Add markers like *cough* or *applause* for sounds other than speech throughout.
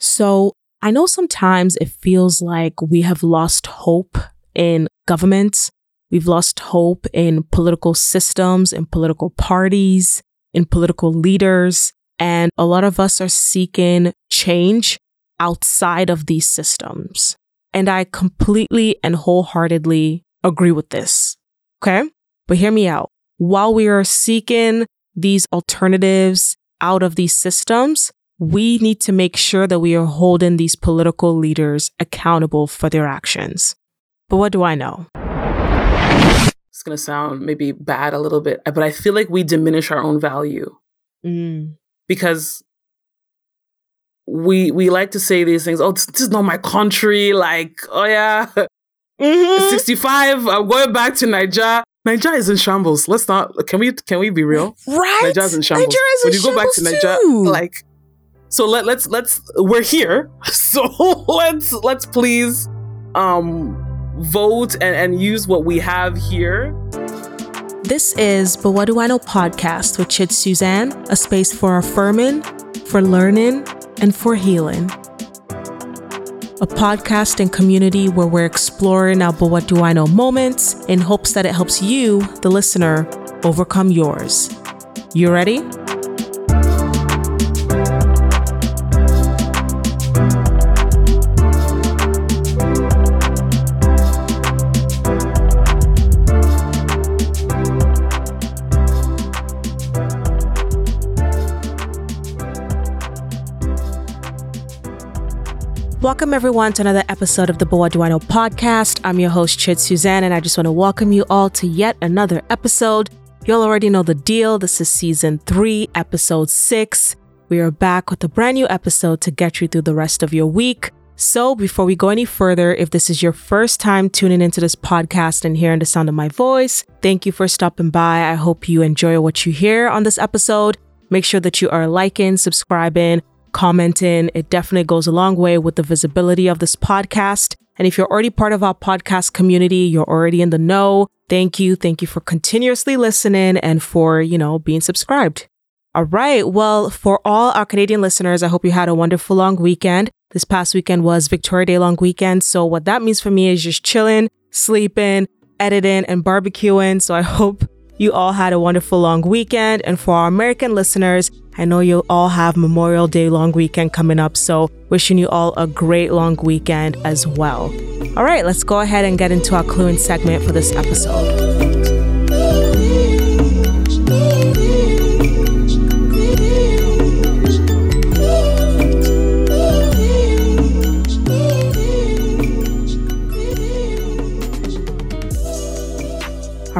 So I know sometimes it feels like we have lost hope in government. We've lost hope in political systems, in political parties, in political leaders. And a lot of us are seeking change outside of these systems. And I completely and wholeheartedly agree with this. Okay. But hear me out. While we are seeking these alternatives out of these systems, we need to make sure that we are holding these political leaders accountable for their actions. But what do I know? It's going to sound maybe bad a little bit, but I feel like we diminish our own value. Mm. Because we we like to say these things. Oh, this, this, is not my country. Like, oh yeah, mm-hmm. sixty five. I'm going back to Nigeria. Nigeria is in shambles. Let's not. Can we? Can we be real? Right. Nigeria's in shambles. Nigeria's when you go back to Nigeria, like, so let let's let's we're here. *laughs* So let's let's please um vote and and use what we have here. This is But What Do I Know podcast with Chid Suzanne, a space for affirming, for learning, and for healing. A podcast and community where we're exploring our But What Do I Know moments in hopes that it helps you, the listener, overcome yours. You ready? Welcome, everyone, to another episode of the Know podcast. I'm your host, Chid Suzanne, and I just want to welcome you all to yet another episode. You'll already know the deal. This is season three, episode six. We are back with a brand new episode to get you through the rest of your week. So, before we go any further, if this is your first time tuning into this podcast and hearing the sound of my voice, thank you for stopping by. I hope you enjoy what you hear on this episode. Make sure that you are liking, subscribing, commenting. It definitely goes a long way with the visibility of this podcast. And if you're already part of our podcast community, you're already in the know. Thank you. Thank you for continuously listening and for, you know, being subscribed. All right. Well, for all our Canadian listeners, I hope you had a wonderful long weekend. This past weekend was Victoria Day long weekend. So what that means for me is just chilling, sleeping, editing, and barbecuing. So I hope you all had a wonderful long weekend. And for our American listeners, I know you all have Memorial Day long weekend coming up. So wishing you all a great long weekend as well. All right, let's go ahead and get into our clue segment for this episode.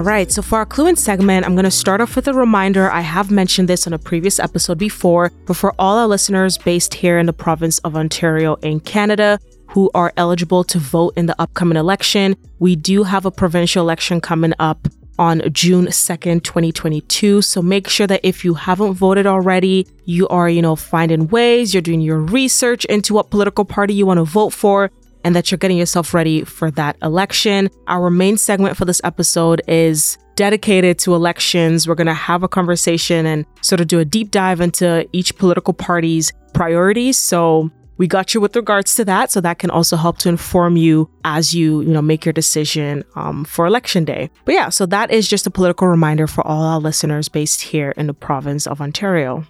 All right, so for our clue in segment, I'm going to start off with a reminder. I have mentioned this on a previous episode before, but for all our listeners based here in the province of Ontario in Canada who are eligible to vote in the upcoming election, we do have a provincial election coming up on June 2nd, 2022. So make sure that if you haven't voted already, you are, you know, finding ways, you're doing your research into what political party you want to vote for and that you're getting yourself ready for that election. Our main segment for this episode is dedicated to elections. We're going to have a conversation and sort of do a deep dive into each political party's priorities. So we got you with regards to that. So that can also help to inform you as you, you know, make your decision um, for election day. But yeah, so that is just a political reminder for all our listeners based here in the province of Ontario.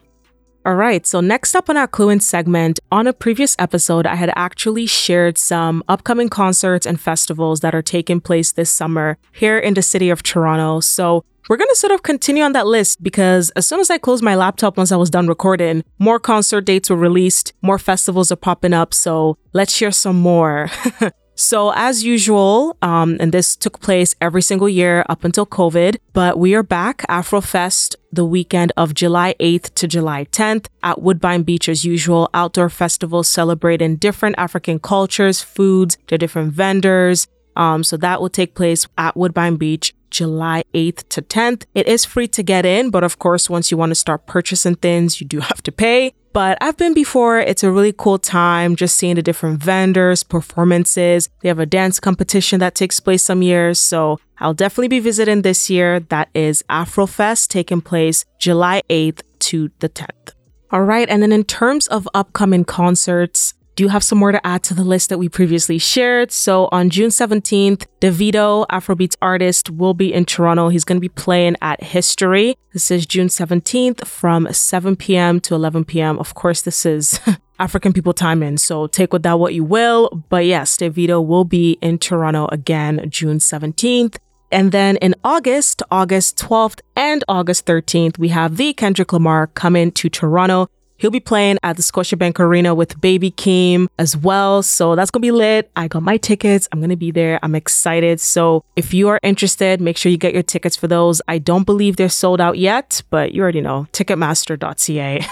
All right, so next up on our Clue In segment, on a previous episode, I had actually shared some upcoming concerts and festivals that are taking place this summer here in the city of Toronto. So we're going to sort of continue on that list because as soon as I closed my laptop once I was done recording, more concert dates were released, more festivals are popping up. So let's share some more. *laughs* So, as usual, um, and this took place every single year up until COVID, but we are back Afrofest the weekend of July 8th to July 10th at Woodbine Beach as usual. Outdoor festivals celebrating different African cultures, foods, the different vendors. Um, so that will take place at Woodbine Beach July 8th to 10th. It is free to get in, but of course, once you want to start purchasing things, you do *laughs* have to pay. But I've been before. It's a really cool time just seeing the different vendors, performances. They have a dance competition that takes place some years. So I'll definitely be visiting this year. That is Afrofest taking place July 8th to the 10th. All right. And then in terms of upcoming concerts, do you have some more to add to the list that we previously shared. So on June 17th, Davido, Afrobeats artist, will be in Toronto. He's going to be playing at History. This is June 17th from 7 p.m. to 11 p.m. Of course, this is *laughs* African people time in, so take with that what you will. But yes, Davido will be in Toronto again June 17th. And then in August, August 12th and August 13th, we have the Kendrick Lamar coming to Toronto. He'll be playing at the Scotiabank Arena with Baby Keem as well. So that's going to be lit. I got my tickets. I'm going to be there. I'm excited. So if you are interested, make sure you get your tickets for those. I don't believe they're sold out yet, but you already know ticketmaster.ca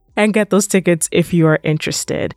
*laughs* and get those tickets if you are interested.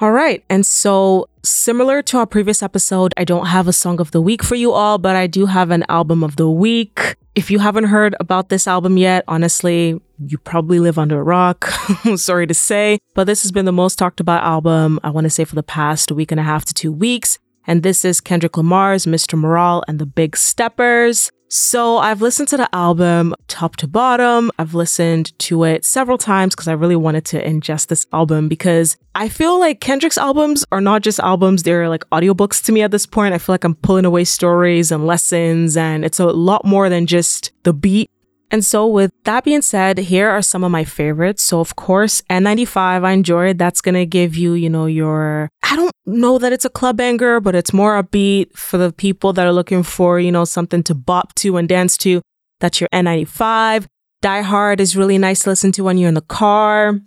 All right. And so, similar to our previous episode, I don't have a song of the week for you all, but I do have an album of the week. If you haven't heard about this album yet, honestly, you probably live under a rock. *laughs* Sorry to say, but this has been the most talked about album, I want to say, for the past week and a half to two weeks. And this is Kendrick Lamar's Mr. Morale and the Big Steppers. So I've listened to the album top to bottom. I've listened to it several times because I really wanted to ingest this album because I feel like Kendrick's albums are not just albums, they're like audiobooks to me at this point. I feel like I'm pulling away stories and lessons and it's a lot more than just the beat and so, with that being said, here are some of my favorites. So, of course, N95, I enjoyed. That's going to give you, you know, your, I don't know that it's a club banger, but it's more upbeat for the people that are looking for, you know, something to bop to and dance to. That's your N95. Die Hard is really nice to listen to when you're in the car.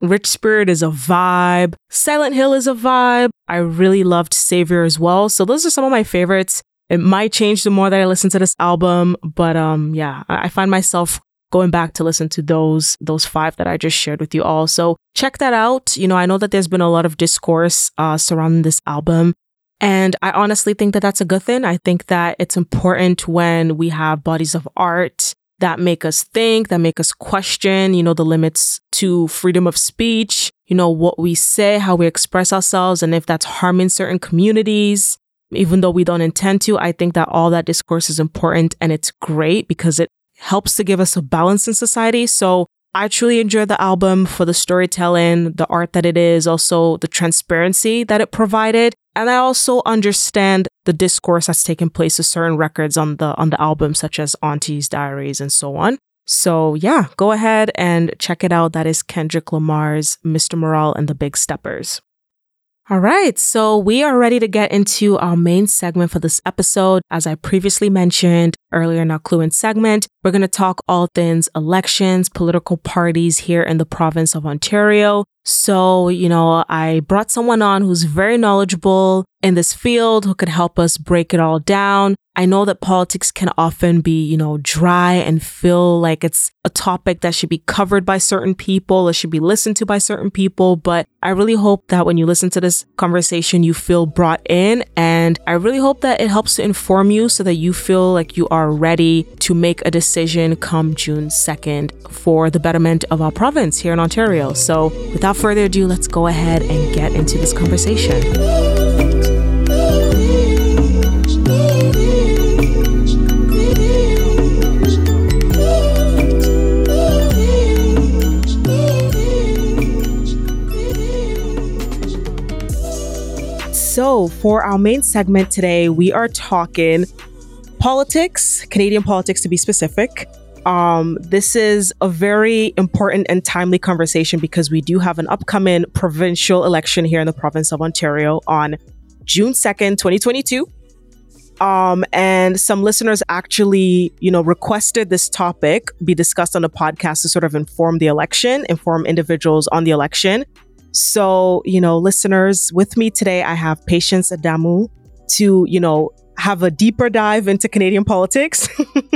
Rich Spirit is a vibe. Silent Hill is a vibe. I really loved Savior as well. So those are some of my favorites. It might change the more that I listen to this album, but um, yeah, I find myself going back to listen to those those five that I just shared with you all. So check that out. You know, I know that there's been a lot of discourse uh, surrounding this album. And I honestly think that that's a good thing. I think that it's important when we have bodies of art that make us think, that make us question, you know, the limits to freedom of speech, you know, what we say, how we express ourselves, and if that's harming certain communities even though we don't intend to, I think that all that discourse is important and it's great because it helps to give us a balance in society. So I truly enjoyed the album for the storytelling, the art that it is, also the transparency that it provided. And I also understand the discourse that's taken place with certain records on the on the album, such as Auntie's Diaries and so on. So yeah, go ahead and check it out. That is Kendrick Lamar's Mr. Morale and the Big Steppers. All right, so we are ready to get into our main segment for this episode. As I previously mentioned earlier in our Clue In segment, we're going to talk all things elections, political parties here in the province of Ontario. So, you know, I brought someone on who's very knowledgeable in this field who could help us break it all down. I know that politics can often be, you know, dry and feel like it's a topic that should be covered by certain people it should be listened to by certain people. But I really hope that when you listen to this conversation, you feel brought in. And I really hope that it helps to inform you so that you feel like you are ready to make a decision come June 2nd for the betterment of our province here in Ontario. So without further ado, let's go ahead and get into this conversation. So, for our main segment today, we are talking politics, Canadian politics to be specific. Um, this is a very important and timely conversation because we do have an upcoming provincial election here in the province of Ontario on June 2nd, 2022. Um, and some listeners actually, you know, requested this topic be discussed on the podcast to sort of inform the election, inform individuals on the election. So, you know, listeners, with me today, I have Patience Adamu to, you know, have a deeper dive into Canadian politics.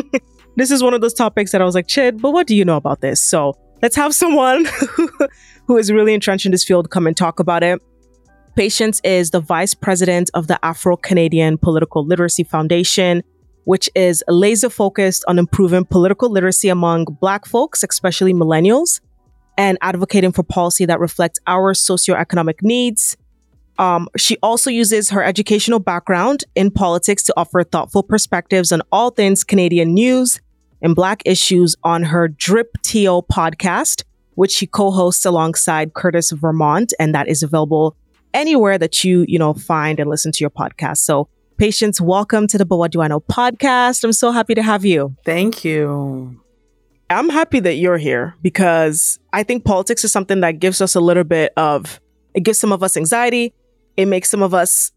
*laughs* this is one of those topics that I was like, Chid, but what do you know about this? So let's have someone *laughs* who is really entrenched in this field come and talk about it. Patience is the vice president of the Afro Canadian Political Literacy Foundation, which is laser focused on improving political literacy among Black folks, especially millennials and advocating for policy that reflects our socioeconomic needs. Um, she also uses her educational background in politics to offer thoughtful perspectives on all things Canadian news and Black issues on her Drip Teal podcast, which she co-hosts alongside Curtis Vermont, and that is available anywhere that you, you know, find and listen to your podcast. So Patience, welcome to the But What Do I Know podcast. I'm so happy to have you. Thank you. I'm happy that you're here because I think politics is something that gives us a little bit of, it gives some of us anxiety. It makes some of us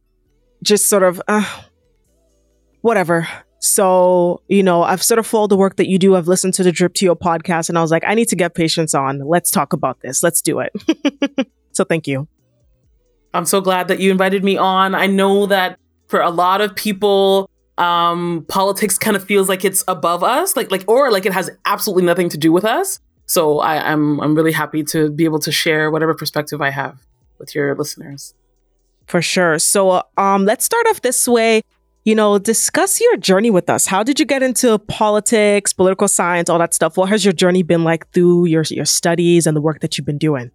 just sort of, uh, whatever. So, you know, I've sort of followed the work that you do. I've listened to the Drip to Your podcast and I was like, I need to get Patience on. Let's talk about this. Let's do it. *laughs* so thank you. I'm so glad that you invited me on. I know that for a lot of people, um, politics kind of feels like it's above us, like like or like it has absolutely nothing to do with us. So I, I'm I'm really happy to be able to share whatever perspective I have with your listeners. For sure. So um, let's start off this way. You know, discuss your journey with us. How did you get into politics, political science, all that stuff? What has your journey been like through your your studies and the work that you've been doing?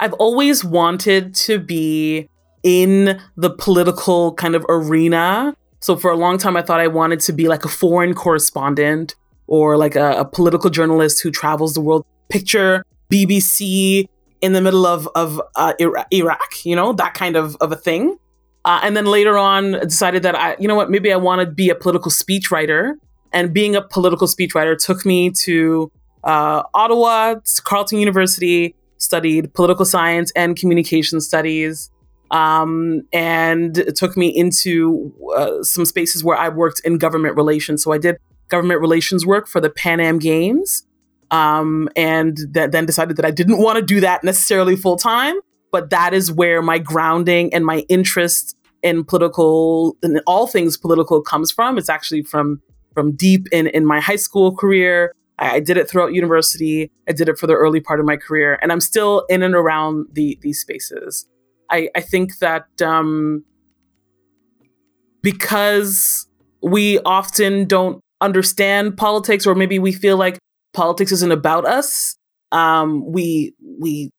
I've always wanted to be in the political kind of arena. So for a long time, I thought I wanted to be like a foreign correspondent or like a, a political journalist who travels the world. Picture BBC in the middle of of uh, Iraq, you know, that kind of of a thing. Uh, and then later on, decided that I, you know what, maybe I want to be a political speechwriter. And being a political speechwriter took me to uh, Ottawa, Carleton University, studied political science and communication studies. Um, and it took me into uh, some spaces where I worked in government relations. So I did government relations work for the Pan Am Games, um, and th- then decided that I didn't want to do that necessarily full time. But that is where my grounding and my interest in political and all things political comes from. It's actually from from deep in in my high school career. I, I did it throughout university. I did it for the early part of my career, and I'm still in and around the these spaces. I, I think that um, because we often don't understand politics, or maybe we feel like politics isn't about us, um, we we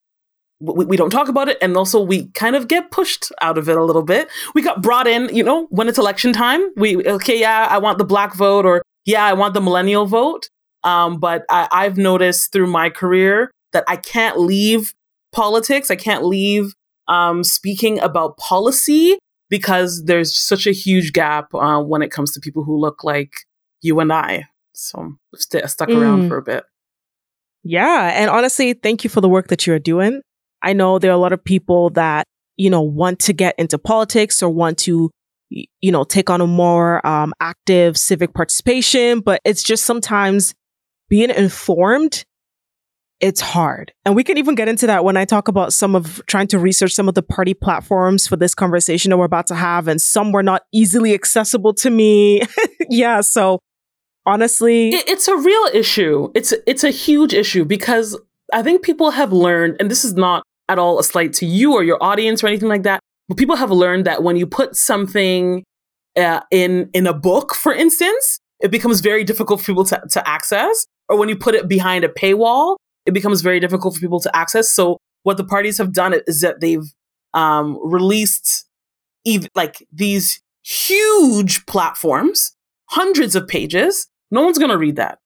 we, we don't talk about it and also we kind of get pushed out of it a little bit we got brought in you know when it's election time we okay yeah i want the black vote or yeah i want the millennial vote um, but I, i've noticed through my career that i can't leave politics i can't leave um, speaking about policy because there's such a huge gap uh, when it comes to people who look like you and I. So st- stuck mm. around for a bit. Yeah. And honestly, thank you for the work that you're doing. I know there are a lot of people that, you know, want to get into politics or want to, you know, take on a more um, active civic participation, but it's just sometimes being informed it's hard. And we can even get into that when I talk about some of trying to research some of the party platforms for this conversation that we're about to have. And some were not easily accessible to me. *laughs* yeah. So honestly, it's a real issue. It's, it's a huge issue because I think people have learned, and this is not at all a slight to you or your audience or anything like that, but people have learned that when you put something uh, in, in a book, for instance, it becomes very difficult for people to, to access. Or when you put it behind a paywall, it becomes very difficult for people to access. So what the parties have done is that they've um, released ev- like these huge platforms, hundreds of pages. No one's going to read that.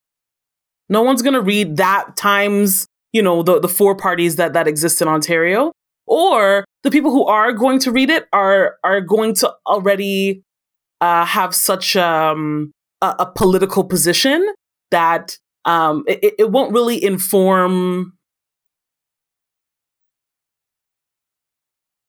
No one's going to read that times, you know, the, the four parties that, that exist in Ontario. Or the people who are going to read it are, are going to already uh, have such um, a, a political position that um, it, it won't really inform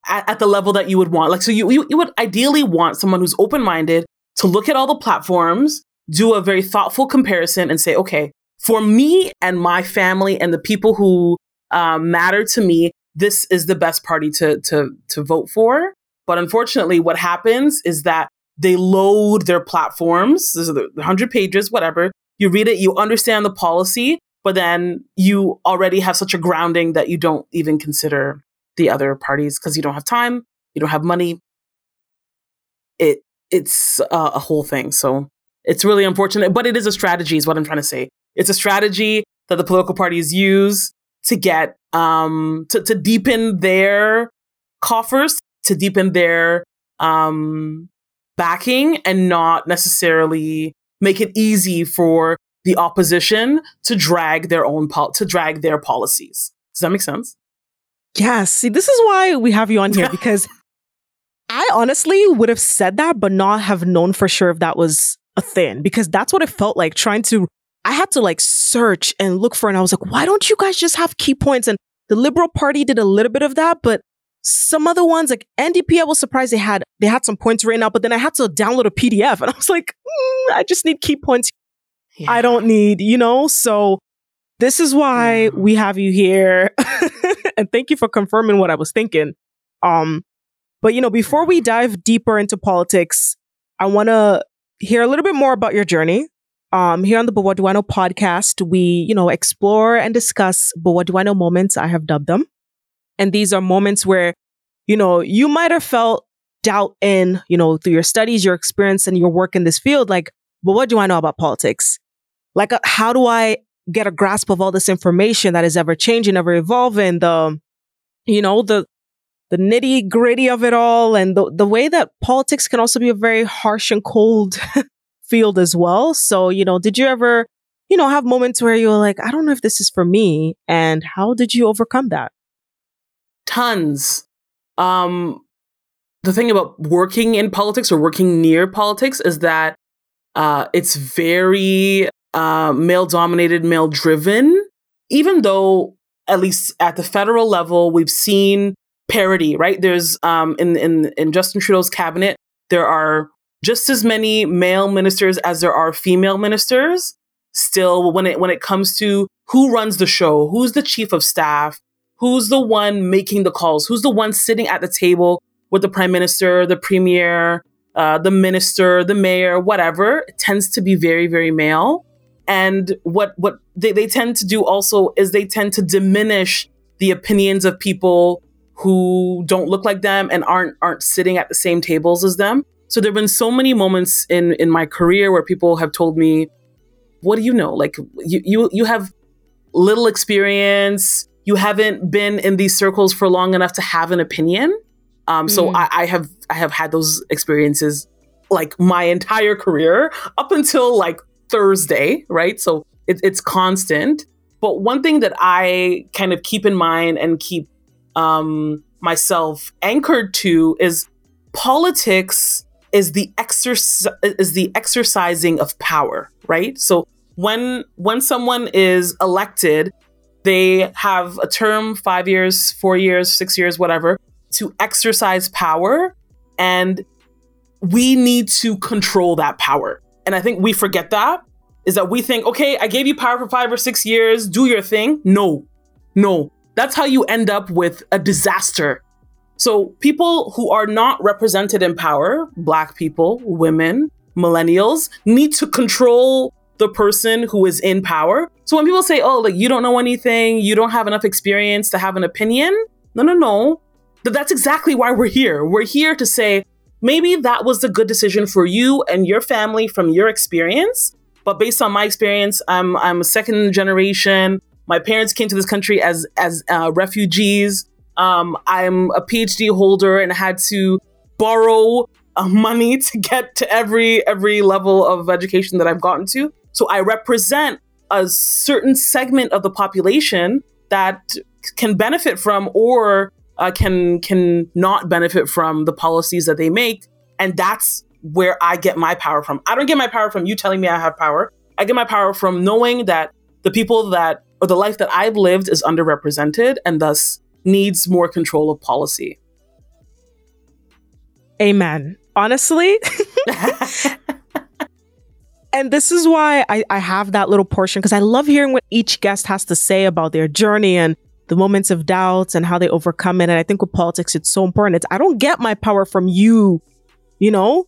at, at, the level that you would want. Like, so you, you, you would ideally want someone who's open minded to look at all the platforms, do a very thoughtful comparison, and say, okay, for me and my family and the people who um, matter to me, this is the best party to to to vote for. But unfortunately, what happens is that they load their platforms. This is the 100 pages, whatever you read it, you understand the policy, but then you already have such a grounding that you don't even consider the other parties because you don't have time, you don't have money. It it's uh, a whole thing. So it's really unfortunate, but it is a strategy, is what I'm trying to say. It's a strategy that the political parties use to get um to, to deepen their coffers, to deepen their um backing and not necessarily make it easy for the opposition to drag their own pol- to drag their policies. Does that make sense? Yes. See, this is why we have you on here *laughs* because I honestly would have said that, but not have known for sure if that was a thing because that's what it felt like trying to. I had to like search and look for, and I was like, why don't you guys just have key points? And the Liberal Party did a little bit of that, but some other ones like NDP, I was surprised they had they had some points written out, but then I had to download a PDF, and I was like, mm, I just need key points. Yeah. I don't need, you know. So this is why yeah. we have you here, *laughs* and thank you for confirming what I was thinking. Um, but you know, before we dive deeper into politics, I want to hear a little bit more about your journey. Um, here on the Know podcast, we, you know, explore and discuss Know moments, I have dubbed them. And these are moments where, you know, you might have felt doubt in, you know, through your studies, your experience and your work in this field. Like, but what do I know about politics? Like, uh, how do I get a grasp of all this information that is ever changing, ever evolving? The, you know, the, the nitty gritty of it all and the, the way that politics can also be a very harsh and cold *laughs* field as well. So, you know, did you ever, you know, have moments where you were like, I don't know if this is for me? And how did you overcome that? tons. Um, the thing about working in politics or working near politics is that uh, it's very uh, male dominated, male driven. Even though, at least at the federal level, we've seen parity, right? There's um, in in in Justin Trudeau's cabinet, there are just as many male ministers as there are female ministers. Still, when it when it comes to who runs the show, who's the chief of staff, who's the one making the calls? Who's the one sitting at the table with the prime minister, the premier, uh, the minister, the mayor, whatever? Tends to be very, very male. And what what they, they tend to do also is they tend to diminish the opinions of people who don't look like them and aren't aren't sitting at the same tables as them. So there've been so many moments in in my career where people have told me, "What do you know? Like you you you have little experience you haven't been in these circles for long enough to have an opinion. Um, so mm. I, I have I have had those experiences like my entire career up until like Thursday, right? So it, it's constant. But one thing that I kind of keep in mind and keep um, myself anchored to is politics is the exercise is the exercising of power, right? So when when someone is elected, they have a term, five years, four years, six years, whatever, to exercise power. And we need to control that power. And I think we forget that is that we think, okay, I gave you power for five or six years, do your thing. No, no. That's how you end up with a disaster. So people who are not represented in power, black people, women, millennials, need to control the person who is in power. So when people say, oh, like you don't know anything, you don't have enough experience to have an opinion, no, no, no. That's exactly why we're here. We're here to say, maybe that was the good decision for you and your family from your experience. But based on my experience, I'm I'm a second generation. My parents came to this country as as uh, refugees. Um, I'm a PhD holder and had to borrow uh, money *laughs* to get to every every level of education that I've gotten to. So I represent a certain segment of the population that can benefit from or uh, can can not benefit from the policies that they make, and that's where I get my power from. I don't get my power from you telling me I have power. I get my power from knowing that the people that or the life that I've lived is underrepresented and thus needs more control of policy. Amen. Honestly, *laughs* And this is why I, I have that little portion because I love hearing what each guest has to say about their journey and the moments of doubts and how they overcome it. And I think with politics, it's so important. It's I don't get my power from you, you know?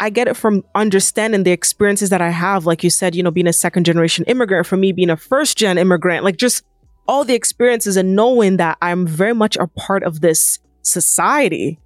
I get it from understanding the experiences that I have. Like you said, you know, being a second generation immigrant, for me being a first gen immigrant, like just all the experiences and knowing that I'm very much a part of this society,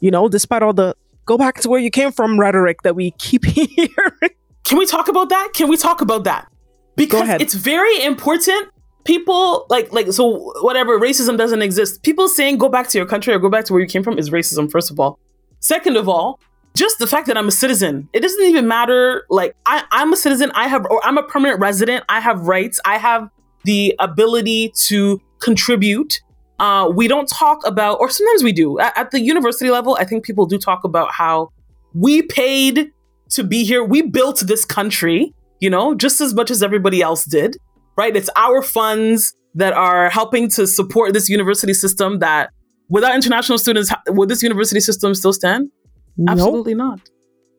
you know, despite all the go back to where you came from rhetoric that we keep *laughs* hearing. Can we talk about that? Can we talk about that? Because it's very important. People like like so whatever racism doesn't exist. People saying go back to your country or go back to where you came from is racism first of all. Second of all, just the fact that I'm a citizen. It doesn't even matter. Like I, I'm a citizen. I have, or I'm a permanent resident. I have rights. I have the ability to contribute. Uh, we don't talk about, or sometimes we do at, at the university level. I think people do talk about how we paid to be here. We built this country, you know, just as much as everybody else did, right? It's our funds that are helping to support this university system that without international students, would this university system still stand? Nope. Absolutely not.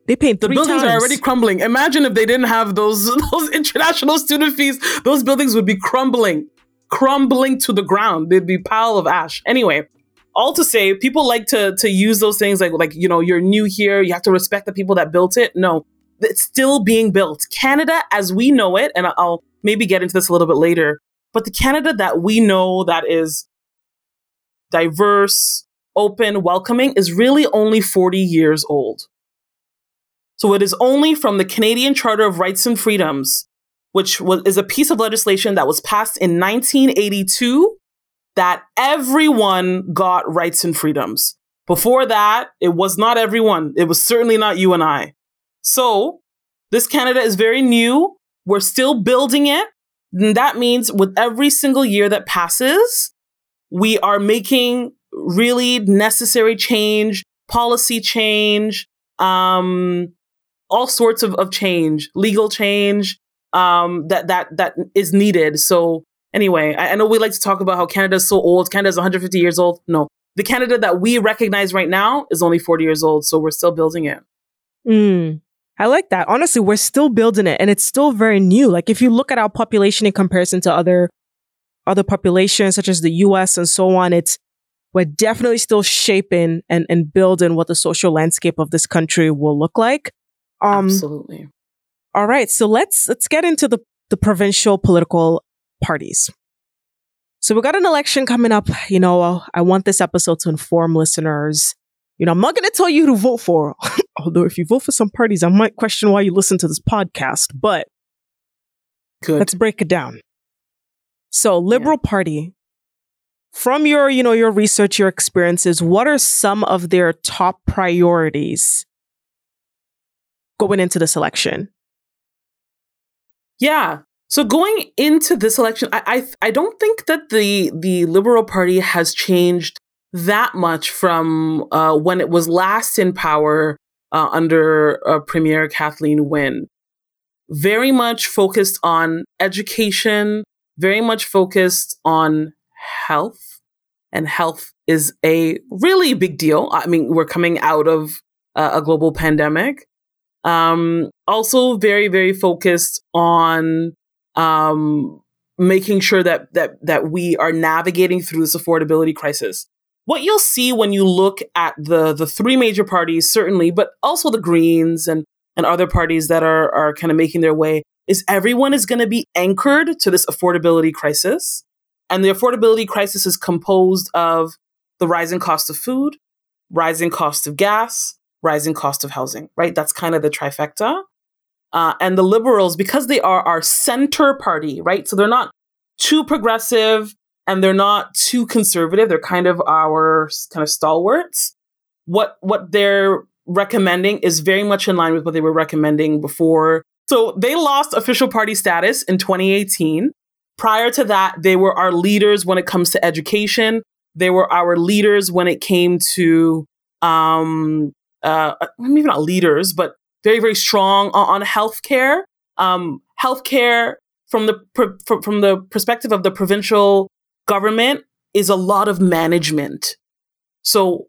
They paid the buildings times. are already crumbling. Imagine if they didn't have those *laughs* those international student fees, those buildings would be crumbling, crumbling to the ground. They'd be pile of ash. Anyway, all to say, people like to to use those things like like you know you're new here, you have to respect the people that built it. No, it's still being built. Canada, as we know it, and I'll maybe get into this a little bit later, but the Canada that we know that is diverse, open, welcoming is really only 40 years old. So it is only from the Canadian Charter of Rights and Freedoms, which was, is a piece of legislation that was passed in 1982, that everyone got rights and freedoms. Before that, it was not everyone. It was certainly not you and I. So this Canada is very new. We're still building it. And that means with every single year that passes, we are making really necessary change, policy change, um, all sorts of, of change, legal change um, that that that is needed. So anyway, I, I know we like to talk about how Canada is so old. Canada is 150 years old. No, the Canada that we recognize right now is only 40 years old. So we're still building it. Mm. I like that. Honestly, we're still building it and it's still very new. Like if you look at our population in comparison to other other populations such as the US and so on, it's we're definitely still shaping and, and building what the social landscape of this country will look like. Um, Absolutely. All right. So let's, let's get into the, the provincial political parties. So we've got an election coming up. You know, I want this episode to inform listeners. You know, I'm not going to tell you who to vote for. *laughs* Although if you vote for some parties, I might question why you listen to this podcast, but Good. let's break it down. So Liberal yeah. Party, from your, you know, your research, your experiences, what are some of their top priorities going into this election? Yeah. So going into this election, I, I I, don't think that the the Liberal Party has changed that much from uh, when it was last in power uh, under uh, Premier Kathleen Wynne. Very much focused on education, very much focused on health, and health is a really big deal. I mean, we're coming out of uh, a global pandemic. Um, also, very, very focused on um, making sure that that that we are navigating through this affordability crisis. What you'll see when you look at the the three major parties, certainly, but also the Greens and and other parties that are are kind of making their way, is everyone is going to be anchored to this affordability crisis. And the affordability crisis is composed of the rising cost of food, rising cost of gas, rising cost of housing, right? That's kind of the trifecta. Uh, and the liberals, because they are our center party, right? So they're not too progressive and they're not too conservative. They're kind of our kind of stalwarts. What what they're recommending is very much in line with what they were recommending before so they lost official party status in 2018. Prior to that, they were our leaders when it comes to education. They were our leaders when it came to, um, uh, maybe not leaders, but very, very strong on, on healthcare. Um, healthcare from the pr- from the perspective of the provincial government is a lot of management. So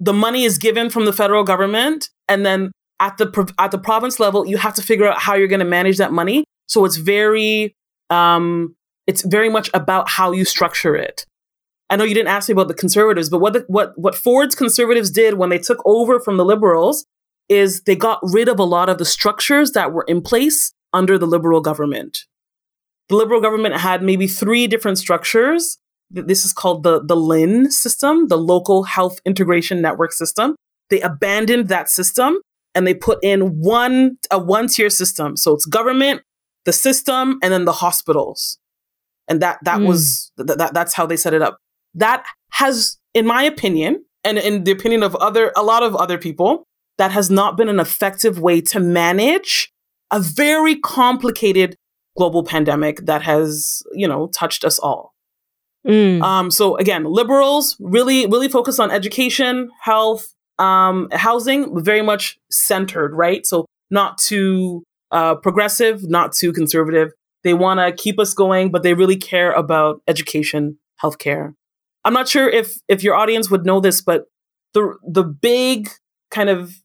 the money is given from the federal government, and then at the at the province level, you have to figure out how you're going to manage that money. So it's very um, it's very much about how you structure it. I know you didn't ask me about the conservatives, but what the, what what Ford's conservatives did when they took over from the liberals is they got rid of a lot of the structures that were in place under the liberal government. The liberal government had maybe three different structures. This is called the the LHIN system, the Local Health Integration Network system. They abandoned that system and they put in one a one tier system. So it's government, the system, and then the hospitals. And that that mm. was th- that that's how they set it up. That has, in my opinion, and in the opinion of other a lot of other people, that has not been an effective way to manage a very complicated global pandemic that has, you know, touched us all. Mm. Um, so again, liberals really, really focus on education, health, um, housing, very much centered, right? So not too uh, progressive, not too conservative. They want to keep us going, but they really care about education, healthcare. I'm not sure if if your audience would know this, but the the big kind of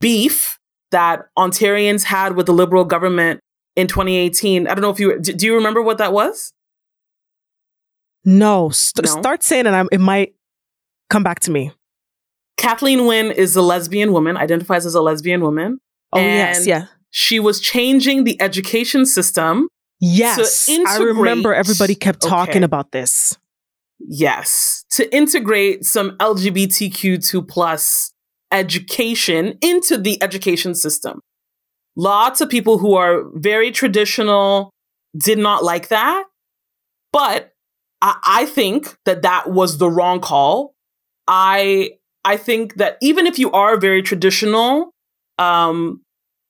beef that Ontarians had with the Liberal government in 2018. I don't know if you do you remember what that was? No, st- no? start saying it. it might come back to me. Kathleen Wynne is a lesbian woman, identifies as a lesbian woman. Oh yes, yeah. She was changing the education system. Yes, I remember everybody kept talking okay. about this. Yes, to integrate some LGBTQ2 plus education into the education system. Lots of people who are very traditional did not like that. But I, I think that that was the wrong call. I, I think that even if you are very traditional, um,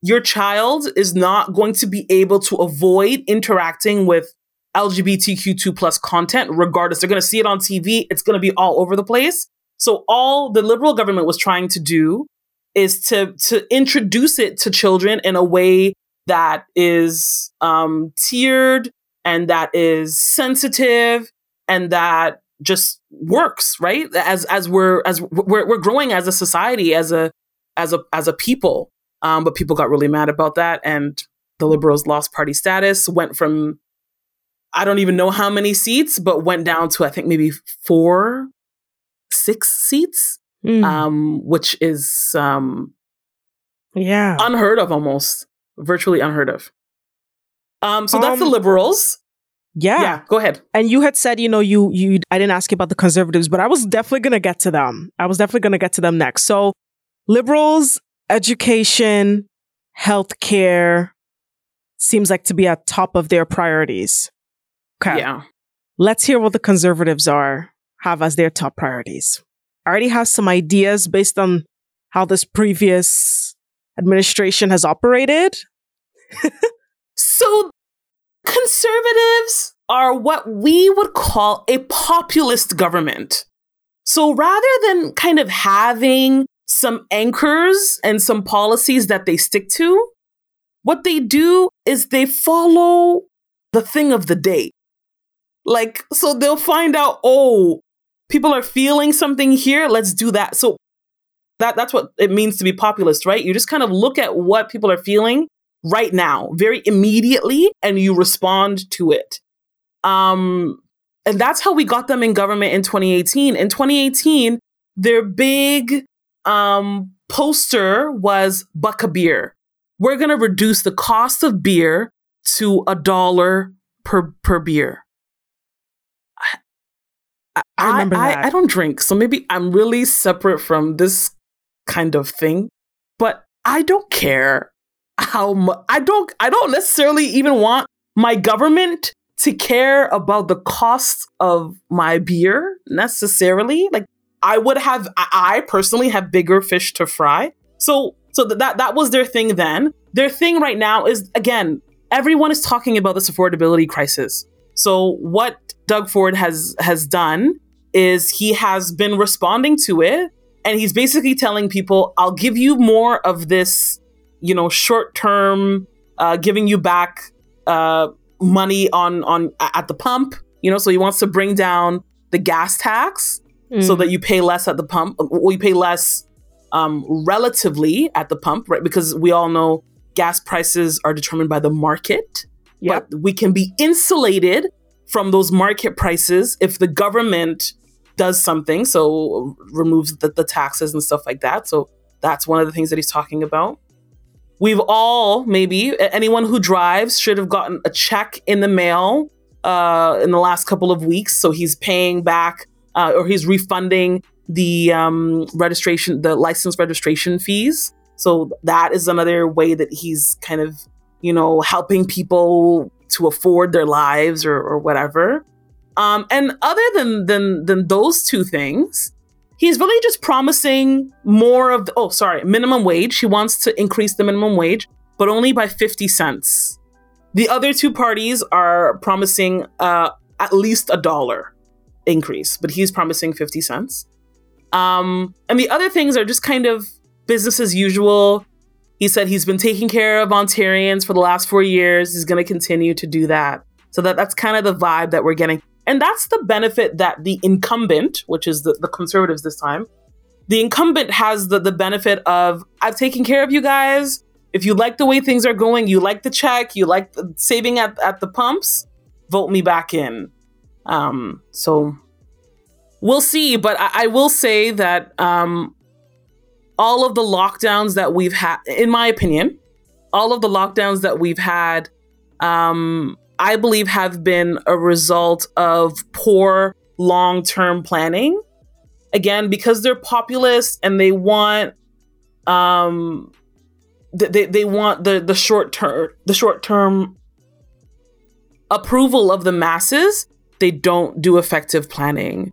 your child is not going to be able to avoid interacting with LGBTQ2 plus content, regardless. They're going to see it on TV. It's going to be all over the place. So all the liberal government was trying to do is to to introduce it to children in a way that is um, tiered and that is sensitive and that just works right as as we're as we're, we're growing as a society as a as a as a people um, but people got really mad about that and the liberals lost party status went from i don't even know how many seats but went down to i think maybe four six seats, mm. um, which is um, yeah unheard of almost, virtually unheard of. Um, so that's the um, liberals. Yeah. Yeah, go ahead. And you had said, you know, you you I didn't ask you about the conservatives, but I was definitely going to get to them. I was definitely going to get to them next. So, liberals, education, healthcare seems like to be at top of their priorities. Okay. Yeah. Let's hear what the conservatives are have as their top priorities. I already have some ideas based on how this previous administration has operated. *laughs* so, conservatives are what we would call a populist government. So, rather than kind of having some anchors and some policies that they stick to, what they do is they follow the thing of the day. Like, so they'll find out, oh, people are feeling something here, let's do that. So that that's what it means to be populist, right? You just kind of look at what people are feeling right now, very immediately, and you respond to it. Um, and that's how we got them in government in 2018. In 2018, their big um, poster was buck a beer. We're going to reduce the cost of beer to a dollar per per beer. I remember I, that. I, I don't drink, so maybe I'm really separate from this kind of thing. But I don't care how much. I don't. I don't necessarily even want my government to care about the cost of my beer necessarily. Like I would have. I personally have bigger fish to fry. So so that that was their thing then. Their thing right now is again. Everyone is talking about this affordability crisis. So what Doug Ford has has done is he has been responding to it and he's basically telling people, I'll give you more of this, you know, short term, uh, giving you back uh, money on on at the pump. You know, so he wants to bring down the gas tax mm. so that you pay less at the pump. Well, you pay less um, relatively at the pump, right? Because we all know gas prices are determined by the market. Yep. But we can be insulated from those market prices if the government does something, so removes the, the taxes and stuff like that. So that's one of the things that he's talking about. We've all, maybe, anyone who drives should have gotten a check in the mail uh, in the last couple of weeks. So he's paying back uh, or he's refunding the um, registration, the license registration fees. So that is another way that he's kind of, you know, helping people to afford their lives or, or whatever. Um, and other than than than those two things, he's really just promising more of the, oh sorry minimum wage he wants to increase the minimum wage but only by 50 cents the other two parties are promising uh, at least a dollar increase but he's promising 50 cents. Um, and the other things are just kind of business as usual. He said he's been taking care of ontarians for the last four years. He's going to continue to do that. So that that's kind of the vibe that we're getting. And that's the benefit that the incumbent, which is the, the conservatives this time, the incumbent has the, the benefit of I've taken care of you guys. If you like the way things are going, you like the check, you like the saving at, at the pumps, vote me back in. Um, so we'll see. But I, I will say that um, all of the lockdowns that we've had, in my opinion, all of the lockdowns that we've had um, I believe have been a result of poor long term planning. Again, because they're populist and they want um they, they want the the short term the short term approval of the masses they don't do effective planning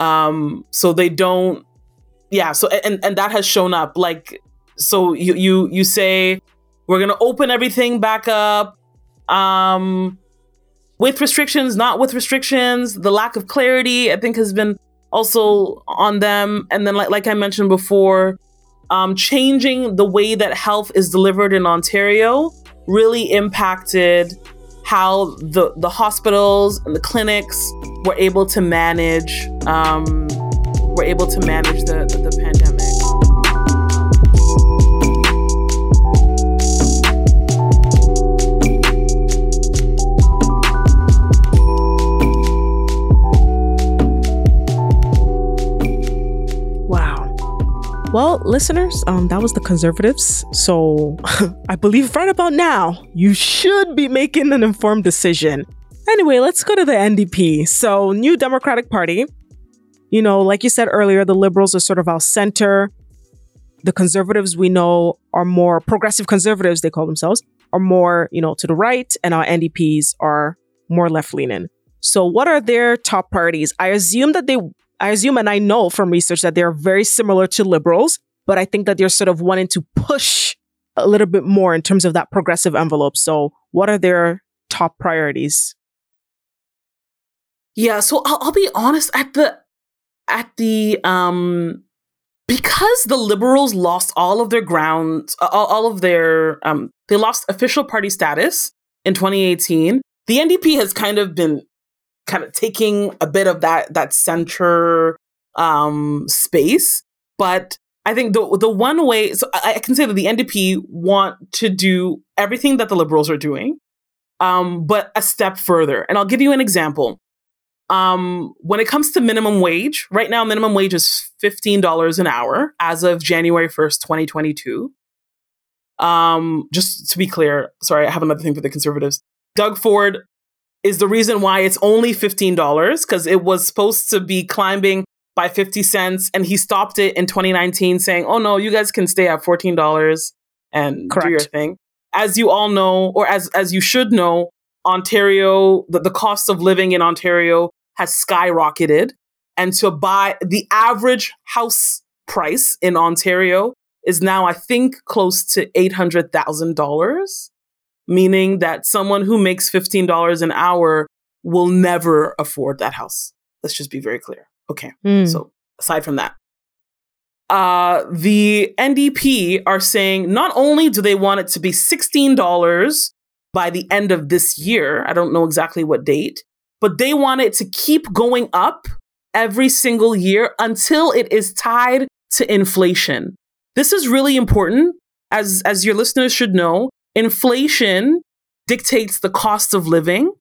um so they don't yeah so and and that has shown up like so you you you say we're to open everything back up um with restrictions, not with restrictions, the lack of clarity, I think, has been also on them. And then, like, like I mentioned before, um, changing the way that health is delivered in Ontario really impacted how the, the hospitals and the clinics were able to manage um, were able to manage the, the, the pandemic. Well, listeners, um, that was the conservatives. So *laughs* I believe right about now, you should be making an informed decision. Anyway, let's go to the NDP. So, New Democratic Party. You know, like you said earlier, the liberals are sort of our center. The conservatives we know are more progressive conservatives, they call themselves, are more, you know, to the right, and our NDPs are more left leaning. So, what are their top priorities? I assume that they I assume and I know from research that they're very similar to liberals, but I think that they're sort of wanting to push a little bit more in terms of that progressive envelope. So, what are their top priorities? Yeah, so I'll, I'll be honest at the at the um because the liberals lost all of their ground, all, all of their um they lost official party status in 2018. The NDP has kind of been kind of taking a bit of that that center um, space. But I think the the one way, so I, I, can say that the NDP want to do everything that the Liberals are doing, um, but a step further. And I'll give you an example. Um, when it comes to minimum wage, right now minimum wage is fifteen dollars an hour as of January first, twenty twenty two. Um, just to be clear, sorry, I have another thing for the conservatives. Doug Ford is the reason why it's only $15 because it was supposed to be climbing by 50 cents and he stopped it in 2019 saying, "Oh no, you guys can stay at $14 and Correct. do your thing." As you all know or as as you should know, Ontario the, the cost of living in Ontario has skyrocketed and to buy the average house price in Ontario is now I think close to $800,000 meaning that someone who makes $15 an hour will never afford that house. Let's just be very clear. Okay. Mm. So aside from that, uh, the NDP are saying not only do they want it to be $16 by the end of this year, I don't know exactly what date, but they want it to keep going up every single year until it is tied to inflation. This is really important as as your listeners should know inflation dictates the cost of living.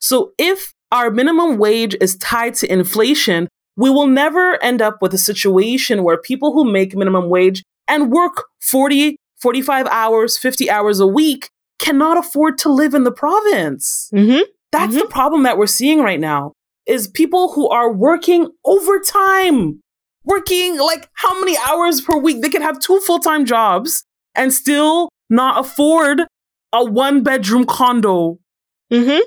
So if our minimum wage is tied to inflation, we will never end up with a situation where people who make minimum wage and work 40, 45 hours, 50 hours a week cannot afford to live in the province. Mm-hmm. That's mm-hmm. the problem that we're seeing right now is people who are working overtime, working like how many hours per week? They can have two full-time jobs and still not afford a one bedroom condo. Mm-hmm.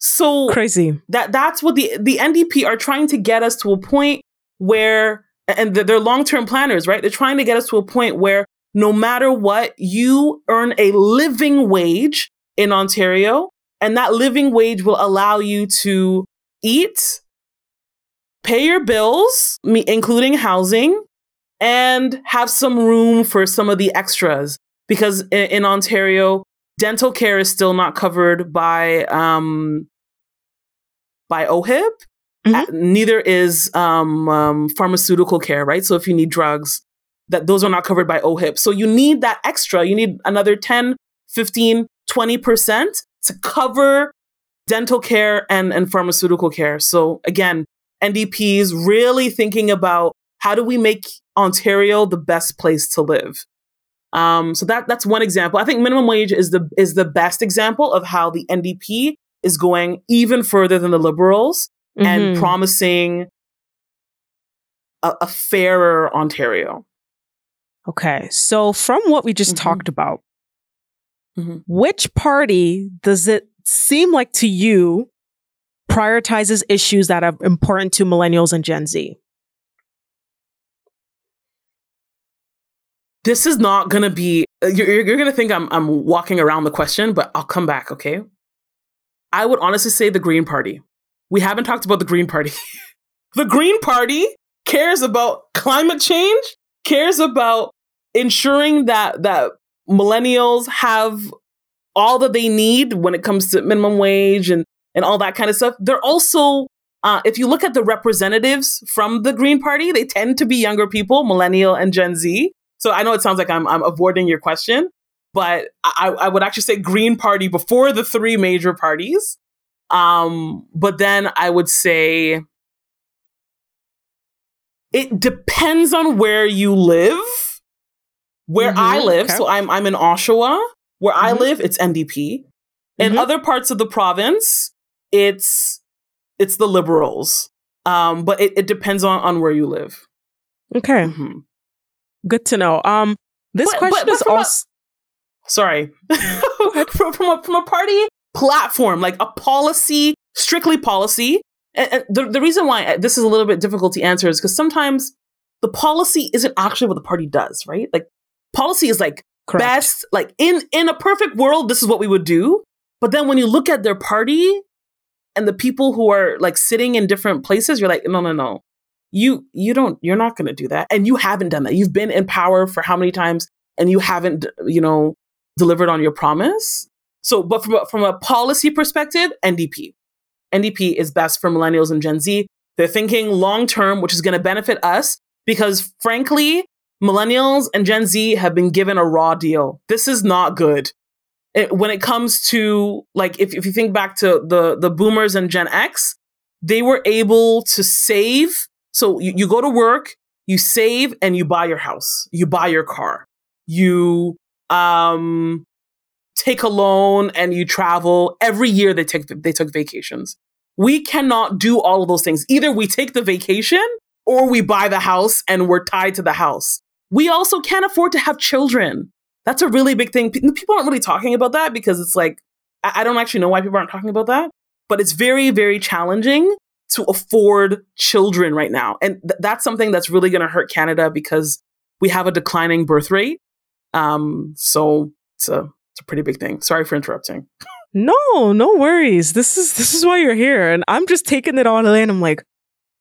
So crazy. That that's what the the NDP are trying to get us to a point where and they're long term planners, right? They're trying to get us to a point where no matter what, you earn a living wage in Ontario, and that living wage will allow you to eat, pay your bills, including housing, and have some room for some of the extras. Because in, in Ontario, dental care is still not covered by um, by OHIP. Mm-hmm. neither is um, um, pharmaceutical care, right? So if you need drugs, that those are not covered by OHIP. So you need that extra. You need another 10, 15, 20% to cover dental care and, and pharmaceutical care. So again, NDPs really thinking about how do we make Ontario the best place to live? Um, so that that's one example. I think minimum wage is the is the best example of how the NDP is going even further than the Liberals mm-hmm. and promising a, a, fairer Ontario. Okay, so from what we just mm-hmm. talked about, mm-hmm. which party does it seem like to you prioritizes issues that are important to millennials and Gen Z? This is not to be, uh, you're, you're to think I'm, I'm walking around the question, but I'll come back, okay? I would honestly say the Green Party. We haven't talked about the Green Party. *laughs* the Green Party cares about climate change, cares about ensuring that that millennials have all that they need when it comes to minimum wage and and all that kind of stuff. They're also uh, if you look at the representatives from the Green Party, they tend to be younger people, millennial and Gen Z. So I know it sounds like I'm, I'm avoiding your question, but I, I would actually say Green Party before the three major parties. Um, but then I would say it depends on where you live. Where mm-hmm, I live, okay. so I'm I'm in Oshawa. Where mm-hmm. I live, it's NDP. In mm-hmm. other parts of the province, it's it's the liberals. Um, but it, it depends on, on where you live. Okay. Good to know. Um, this but, question but, but is also. A, sorry, *laughs* from, from, a, from a party platform, like a policy, strictly policy. And, and the, the reason why this is a little bit difficult to answer is because sometimes the policy isn't actually what the party does, right? Like policy is like Correct. best, like in in a perfect world, this is what we would do. But then when you look at their party and the people who are like sitting in different places, you're like, no, no, no you you don't you're not going to do that. And you haven't done that. You've been in power for how many times and you haven't you know delivered on your promise? So but from a, from a policy perspective ndp ndp is best for millennials and gen z. They're thinking long term which is going to benefit us because frankly millennials and gen z have been given a raw deal. This is not good. It, when it comes to like if, if you think back to the the boomers and gen x they were able to save so you, you go to work, you save, and you buy your house, you buy your car, you um, take a loan, and you travel. Every year they take they took vacations. We cannot do all of those things. Either we take the vacation or we buy the house and we're tied to the house. We also can't afford to have children. That's a really big thing. People aren't really talking about that because it's like, I don't actually know why people aren't talking about that, but it's very, very challenging to afford children right now. And th- that's something that's really going to hurt Canada because we have a declining birth rate. Um, so it's a, it's a pretty big thing. Sorry for interrupting. No, no worries. This is this is why you're here, and I'm just taking it all in. I'm like,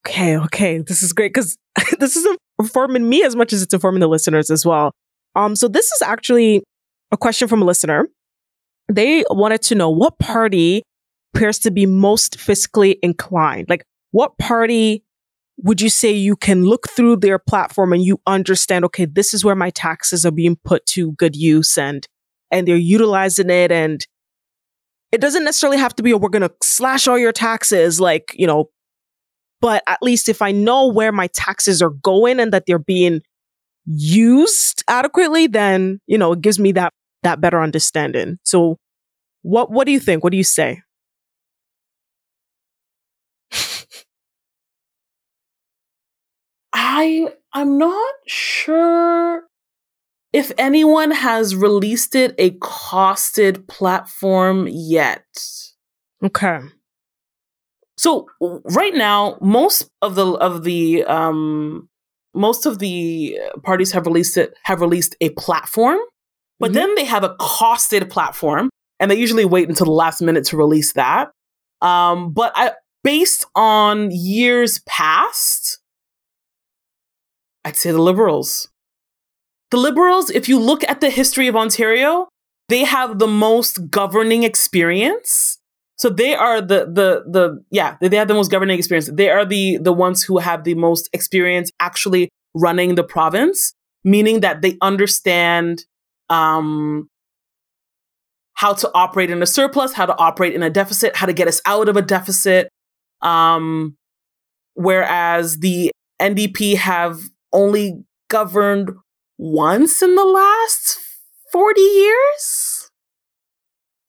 okay, okay, this is great because *laughs* this is informing me as much as it's informing the listeners as well. Um, so this is actually a question from a listener. They wanted to know what party appears to be most fiscally inclined? Like, what party would you say you can look through their platform and you understand, okay, this is where my taxes are being put to good use and, and they're utilizing it. And it doesn't necessarily have to be, oh, we're going to slash all your taxes. Like, you know, but at least if I know where my taxes are going and that they're being used adequately, then, you know, it gives me that, that better understanding. So what, what do you think? What do you say? I I'm not sure if anyone has released it a costed platform yet. Okay. So right now, most of the of the um most of the parties have released it have released a platform, but mm-hmm. then they have a costed platform, and they usually wait until the last minute to release that. Um, but I, based on years past, I'd say the Liberals. The Liberals, if you look at the history of Ontario, they have the most governing experience. So they are the the the yeah, they have the most governing experience. They are the the ones who have the most experience actually running the province, meaning that they understand um how to operate in a surplus, how to operate in a deficit, how to get us out of a deficit. Um whereas the NDP have only governed once in the last 40 years.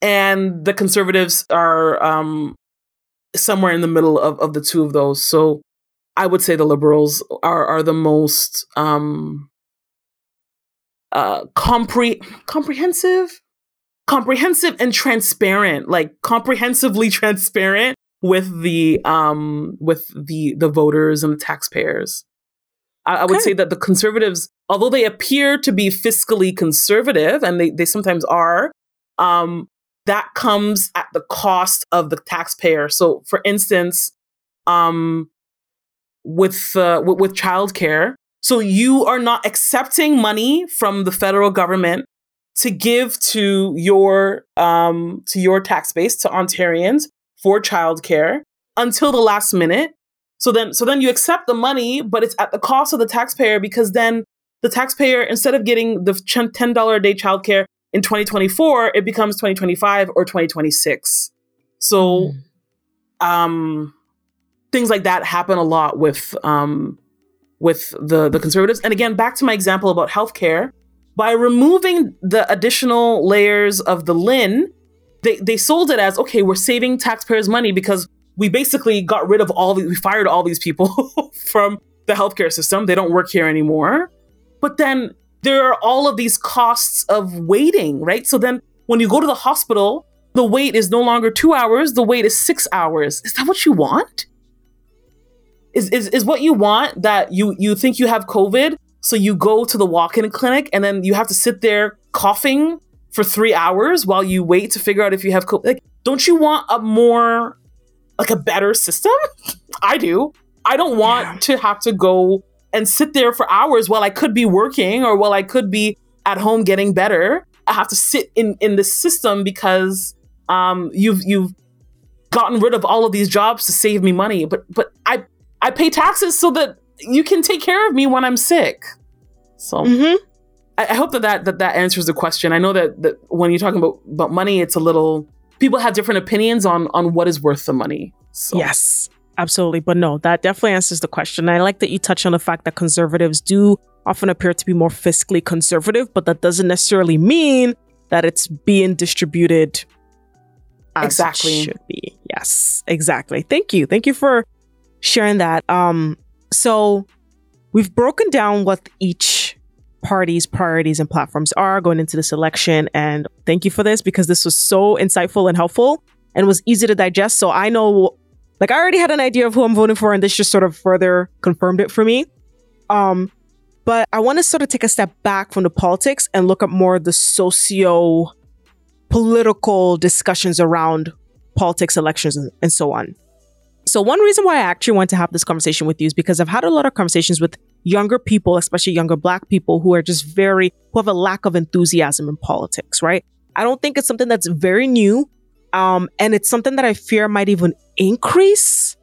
And the conservatives are um, somewhere in the middle of, of the two of those. So I would say the liberals are, are the most um, uh, compre- comprehensive, comprehensive and transparent, like comprehensively *laughs* transparent with the um, with the the voters and the taxpayers. I, I would okay. say that the conservatives, although they appear to be fiscally conservative, and they, they sometimes are, um, that comes at the cost of the taxpayer. So, for instance, um, with uh, with, with childcare, so you are not accepting money from the federal government to give to your um, to your tax base to Ontarians for childcare until the last minute. So then, so then you accept the money, but it's at the cost of the taxpayer because then the taxpayer, instead of getting the ten dollar a day childcare in 2024, it becomes 2025 or 2026. So, mm. um, things like that happen a lot with um, with the the conservatives. And again, back to my example about healthcare, by removing the additional layers of the LHIN, they they sold it as okay, we're saving taxpayers money because we basically got rid of all the, we fired all these people *laughs* from the healthcare system. They don't work here anymore. But then there are all of these costs of waiting, right? So then when you go to the hospital, the wait is no longer two hours, the wait is six hours. Is that what you want? Is, is, is what you want that you, you think you have COVID, so you go to the walk in clinic and then you have to sit there coughing for three hours while you wait to figure out if you have COVID? Like, don't you want a more like a better system. I do. I don't want yeah. to have to go and sit there for hours while I could be working or while I could be at home getting better. I have to sit in in the system because um, you've you've gotten rid of all of these jobs to save me money. But but I I pay taxes so that you can take care of me when I'm sick. So mm-hmm. I, I, hope that, that that that answers the question. I know that that when you're talking about about money, it's a little people have different opinions on on what is worth the money. So. Yes, absolutely. But no, that definitely answers the question. I like that you touch on the fact that conservatives do often appear to be more fiscally conservative, but that doesn't necessarily mean that it's being distributed exactly should be. Yes, exactly. Thank you. Thank you for sharing that. Um, so we've broken down what each parties' priorities and platforms are going into this election. And thank you for this because this was so insightful and helpful and was easy to digest. So I know, like, I already had an idea of who I'm voting for, and this just sort of further confirmed it for me. Um, but I want to sort of take a step back from the politics and look at more the socio political discussions around politics, elections, and, and so on. So, one reason why I actually want to have this conversation with you is because I've had a lot of conversations with younger people, especially younger black people who are just very, who have a lack of enthusiasm in politics, right? I don't think it's something that's very new. Um, and it's something that I fear might even increase,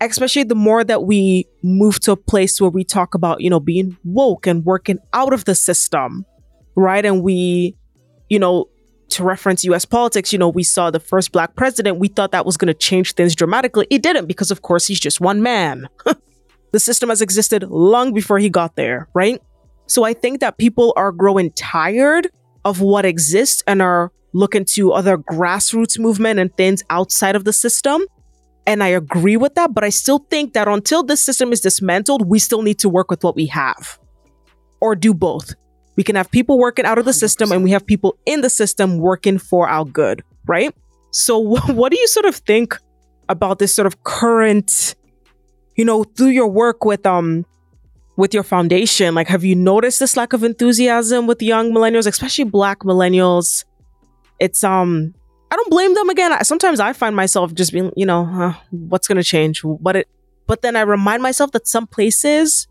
especially the more that we move to a place where we talk about, you know, being woke and working out of the system, right? And we, you know, to reference US politics, you know, we saw the first black president. We thought that was going to change things dramatically. It didn't because, of course, he's just one man. *laughs* the system has existed long before he got there, right? So I think that people are growing tired of what exists and are looking to other grassroots movement and things outside of the system. And I agree with that, but I still think that until this system is dismantled, we still need to work with what we have or do both. We can have people working out of the 100%. system and we have people in the system working for our good, right? So, *laughs* what do you sort of think about this sort of current, you know, through your work with um with your foundation, like have you noticed this lack of enthusiasm with young millennials, especially black millennials? It's um I don't blame them again. Sometimes I find myself just being, you know, uh, what's going to change? But it but then I remind myself that some places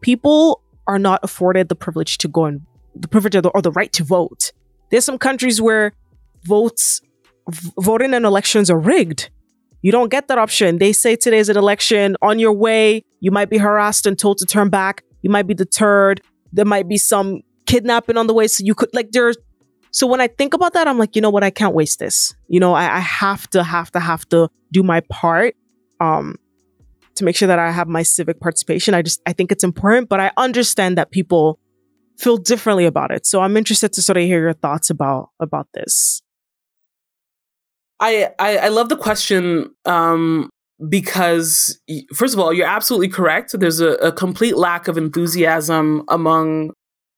people are not afforded the privilege to go and the privilege or the, or the right to vote. There's some countries where votes v- voting and elections are rigged. You don't get that option. They say today's an election. On your way, you might be harassed and told to turn back. You might be deterred. There might be some kidnapping on the way. So you could like there's so when I think about that, I'm like, you know what? I can't waste this. You know, I, I have to, have to, have to do my part. Um, to make sure that I have my civic participation. I just I think it's important, but I understand that people feel differently about it. So I'm interested to sort of hear your thoughts about about this. I I, I love the question um, because first of all, you're absolutely correct. There's a, a complete lack of enthusiasm among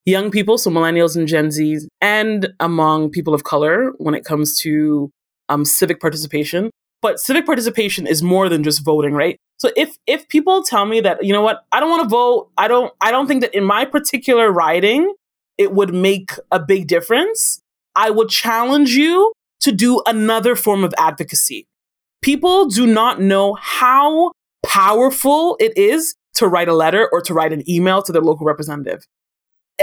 young people, so millennials and Gen Zs, and among people of color when it comes to um, civic participation. But civic participation is more than just voting, right? So if if people tell me that, you know what, I don't want to vote, I don't I don't think that in my particular riding it would make a big difference, I would challenge you to do another form of advocacy. People do not know how powerful it is to write a letter or to write an email to their local representative.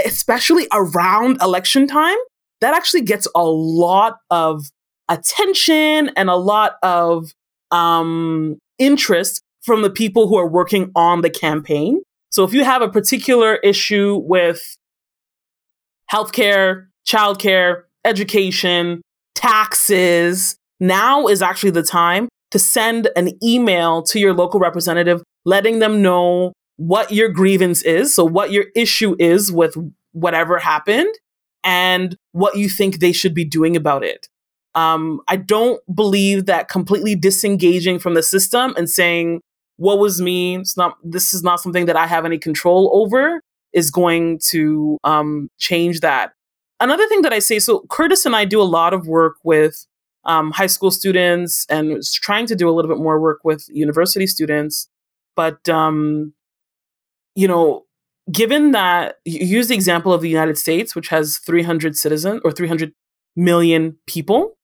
Especially around election time, that actually gets a lot of attention and a lot of um, interest from the people who are working on the campaign. So if you have a particular issue with healthcare, childcare, education, taxes, now is actually the time to send an email to your local representative letting them know what your grievance is, so what your issue is with whatever happened and what you think they should be doing about it. Um, I don't believe that completely disengaging from the system and saying, what was me, it's not, this is not something that I have any control over is going to um, change that. Another thing that I say, so Curtis and I do a lot of work with um, high school students and trying to do a little bit more work with university students. But, um, you know, given that you use the example of the United States, which has 300 citizens or 300 million people,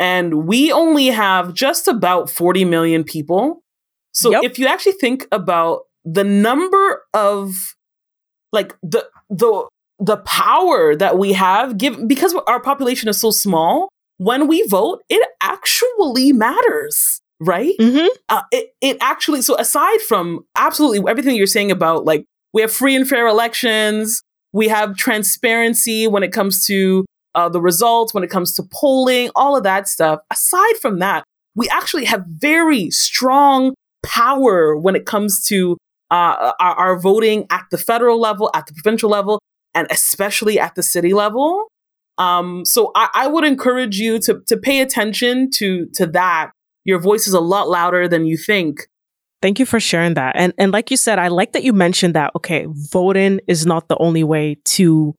and we only have just about 40 million people. So yep. if you actually think about the number of like the the the power that we have give because our population is so small when we vote it actually matters right mm-hmm. uh, it, it actually so aside from absolutely everything you're saying about like we have free and fair elections we have transparency when it comes to uh, the results, when it comes to polling, all of that stuff. Aside from that, we actually have very strong power when it comes to uh, our, our, voting at the federal level, at the provincial level, and especially at the city level. Um, so I, I would encourage you to to pay attention to to that. Your voice is a lot louder than you think. Thank you for sharing that. And and like you said, I like that you mentioned that. Okay, voting is not the only way to,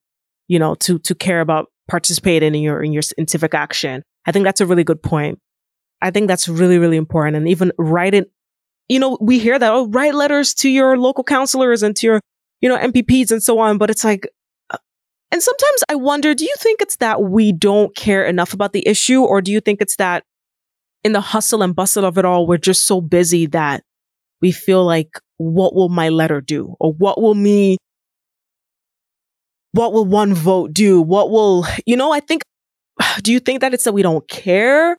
you know, to to care about participating in your in your in civic action. I think that's a really good point. I think that's really really important, and even writing. You know, we hear that oh, write letters to your local councilors and to your you know MPPs and so on, but it's like. And sometimes I wonder, do you think it's that we don't care enough about the issue, or do you think it's that in the hustle and bustle of it all, we're just so busy that we feel like, what will my letter do? Or what will me what will one vote do? What will, you know, I think, *sighs* do you think that it's that we don't care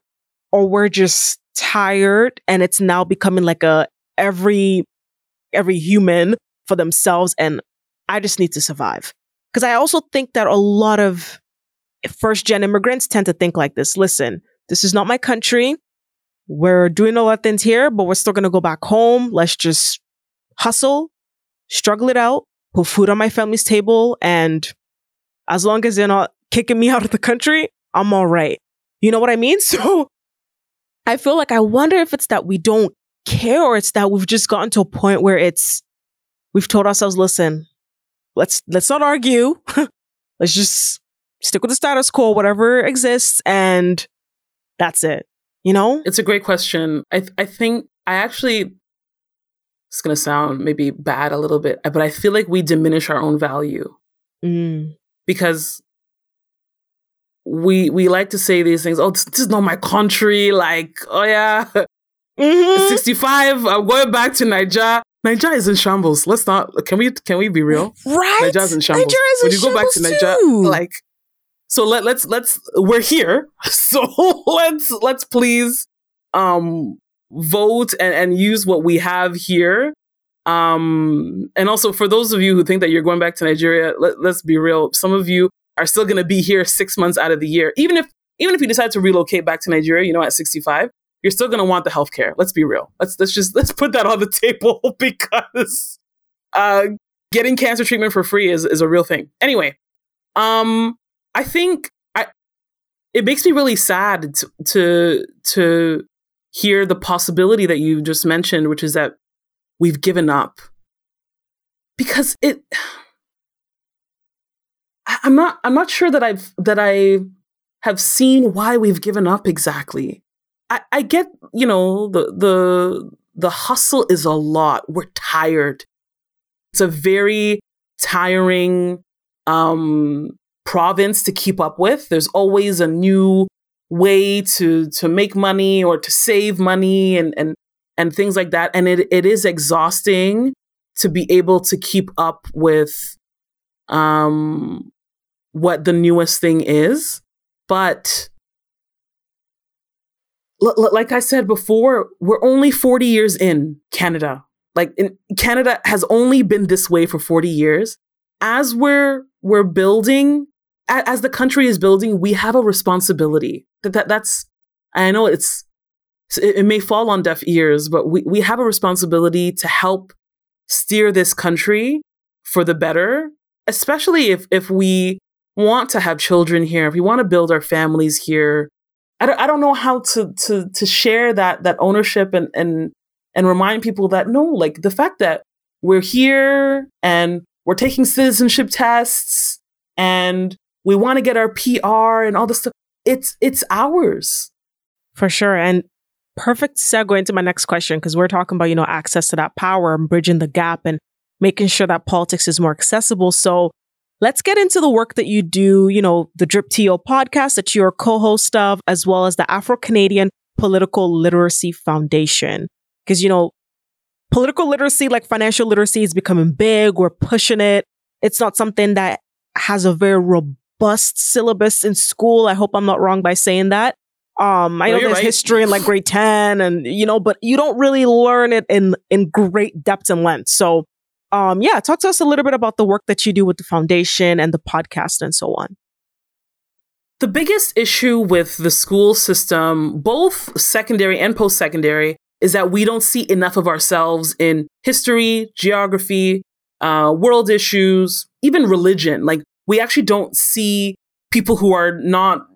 or we're just tired and it's now becoming like a every, every human for themselves and I just need to survive? Because I also think that a lot of first gen immigrants tend to think like this. Listen, this is not my country. We're doing a lot of things here, but we're still going to go back home. Let's just hustle, struggle it out, put food on my family's table. And as long as they're not kicking me *laughs* out of the country, I'm all right. You know what I mean? *laughs* So I feel like I wonder if it's that we don't care or it's that we've just gotten to a point where it's, we've told ourselves, listen, let's, let's not argue. *laughs* let's just stick with the status quo, whatever exists. And that's it. You know? It's a great question. I, th- I think I actually it's going to sound maybe bad a little bit, but I feel like we diminish our own value Mm. because we we like to say these things. Oh, this, this is not my country. Like, oh yeah, Mhm. 65. I'm going back to Niger. Niger is in shambles. Let's not. Can we? Can we be real? Right? Niger's in shambles. Niger is when in you go back to shambles Niger, too. like, so let let's let's we're here. *laughs* So let's let's please um vote and and use what we have here. Um, and also for those of you who think that you're going back to Nigeria, let, let's be real. Some of you are still going to be here six months out of the year. Even if even if you decide to relocate back to Nigeria, you know, at 65, you're still going to want the healthcare. Let's be real. Let's let's just let's put that on the *laughs* table *laughs* because uh, getting cancer treatment for free is is a real thing. Anyway, um, I think I it makes me really sad to to, to hear the possibility that you just mentioned, which is that we've given up because it. *sighs* I'm not. I'm not sure that I've that I have seen why we've given up exactly. I, I get, you know, the the the hustle is a lot. We're tired. It's a very tiring um province to keep up with. There's always a new way to to make money or to save money and and and things like that. And it it is exhausting to be able to keep up with um what the newest thing is. But l- like I said before, we're only 40 years in Canada. Like in, Canada has only been this way for 40 years. As we're we're building, a- as the country is building, we have a responsibility. That, that that's I know it's it, it may fall on deaf ears, but we, we have a responsibility to help steer this country for the better, especially if if we want to have children here, if we want to build our families here, I don't, I don't know how to to to share that that ownership and and and remind people that no, like the fact that we're here and we're taking citizenship tests and we want to get our PR and all this stuff. It's it's ours. For sure. And perfect segue into my next question because we're talking about, you know, access to that power and bridging the gap and making sure that politics is more accessible. So let's get into the work that you do, you know, the Drip TO podcast that you're a co-host of, as well as the Afro-Canadian Political Literacy Foundation. Because, you know, political literacy, like financial literacy, is becoming big. We're pushing it. It's not something that has a very robust syllabus in school. I hope I'm not wrong by saying that. Um, I No, know there's right. history in like grade 10 and, you know, but you don't really learn it in, in great depth and length. So, um, yeah, talk to us a little bit about the work that you do with the foundation and the podcast and so on. The biggest issue with the school system, both secondary and post secondary, is that we don't see enough of ourselves in history, geography, uh, world issues, even religion. Like, we actually don't see people who are not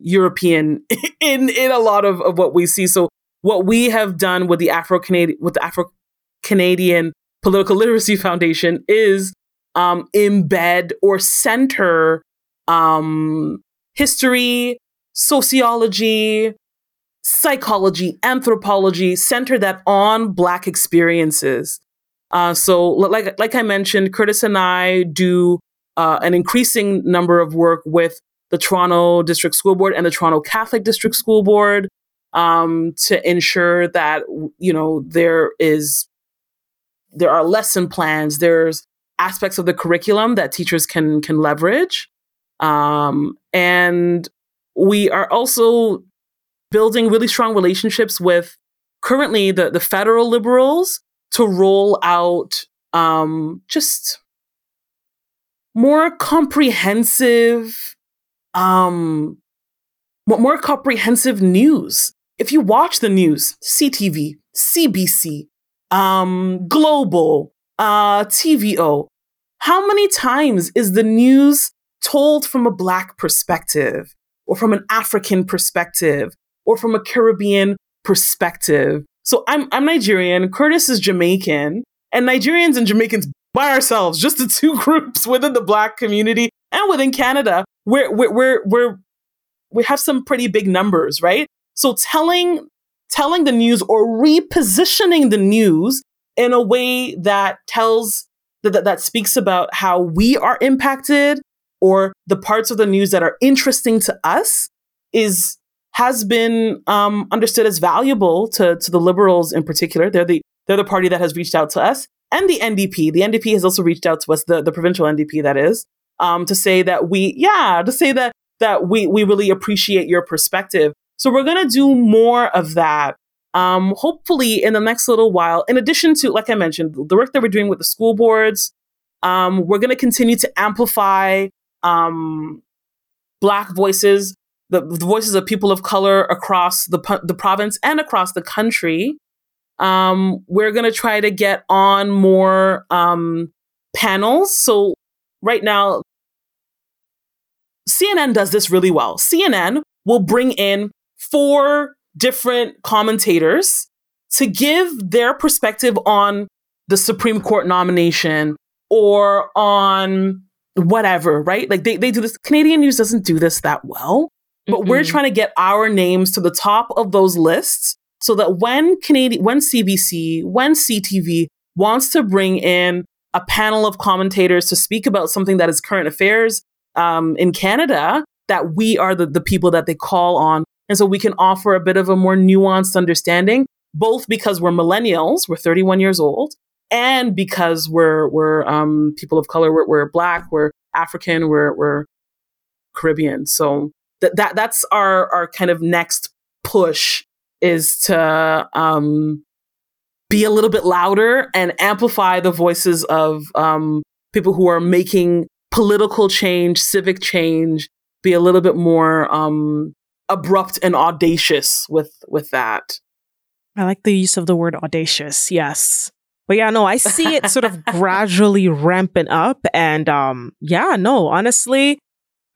European *laughs* in, in a lot of, of what we see. So, what we have done with the Afro Canadian, with the Afro Canadian Political Literacy Foundation is um, embed or center um, history, sociology, psychology, anthropology, center that on Black experiences. Uh, so, like like I mentioned, Curtis and I do uh, an increasing number of work with the Toronto District School Board and the Toronto Catholic District School Board um, to ensure that you know there is there are lesson plans. There's aspects of the curriculum that teachers can can leverage, um, and we are also building really strong relationships with currently the the federal liberals to roll out um, just more comprehensive um more comprehensive news if you watch the news ctv cbc um global uh tvo how many times is the news told from a black perspective or from an african perspective or from a caribbean perspective? So i'm i'm nigerian curtis is jamaican and nigerians and jamaicans by ourselves just the two *laughs* groups within the black community and within canada we're we're we're, we're we have some pretty big numbers right? So telling telling the news or repositioning the news in a way that tells that, that, speaks about how we are impacted or the parts of the news that are interesting to us is has been um, understood as valuable to, to the liberals in particular. They're the they're the party that has reached out to us, and the NDP. The NDP has also reached out to us, the, the provincial NDP that is, um, to say that we yeah to say that that we we really appreciate your perspective. So we're gonna do more of that. Um, hopefully in the next little while. In addition to, like I mentioned, the work that we're doing with the school boards, um, we're going to continue to amplify um, Black voices, the, the, voices of people of color across the, the province and across the country. Um, we're going to try to get on more um, panels. So, right now, CNN does this really well. CNN will bring in four different commentators to give their perspective on the Supreme Court nomination or on whatever, right? Like they, they do this. Canadian news doesn't do this that well, but mm-hmm. we're trying to get our names to the top of those lists so that when Canadian, when CBC, when CTV wants to bring in a panel of commentators to speak about something that is current affairs um, in Canada, that we are the, the people that they call on. And so we can offer a bit of a more nuanced understanding, both because we're millennials, we're 31 years old, and because we're we're um, people of color, we're, we're black, we're African, we're we're Caribbean. So that that that's our our kind of next push is to um, be a little bit louder and amplify the voices of um, people who are making political change, civic change, be a little bit more um, abrupt and audacious with with that. I like the use of the word audacious. Yes. But yeah, no, I see it sort of *laughs* gradually ramping up. And um, yeah, no, honestly,